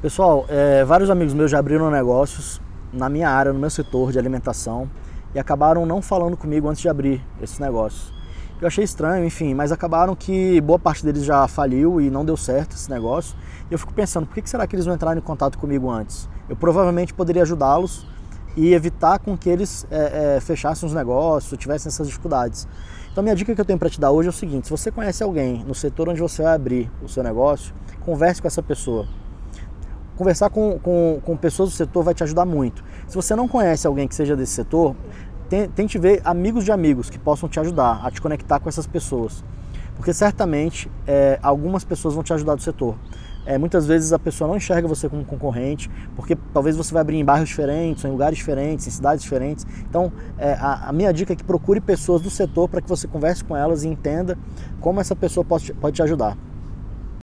Pessoal, é, vários amigos meus já abriram negócios na minha área, no meu setor de alimentação e acabaram não falando comigo antes de abrir esses negócios. Eu achei estranho, enfim, mas acabaram que boa parte deles já faliu e não deu certo esse negócio. E eu fico pensando, por que será que eles não entraram em contato comigo antes? Eu provavelmente poderia ajudá-los e evitar com que eles é, é, fechassem os negócios, tivessem essas dificuldades. Então, minha dica que eu tenho para te dar hoje é o seguinte: se você conhece alguém no setor onde você vai abrir o seu negócio, converse com essa pessoa. Conversar com, com, com pessoas do setor vai te ajudar muito. Se você não conhece alguém que seja desse setor, tente ver amigos de amigos que possam te ajudar a te conectar com essas pessoas. Porque certamente é, algumas pessoas vão te ajudar do setor. É, muitas vezes a pessoa não enxerga você como concorrente, porque talvez você vai abrir em bairros diferentes, em lugares diferentes, em cidades diferentes. Então, é, a, a, minha dica é que procure pessoas do setor para que você converse com elas e entenda como essa pessoa pode, pode te ajudar.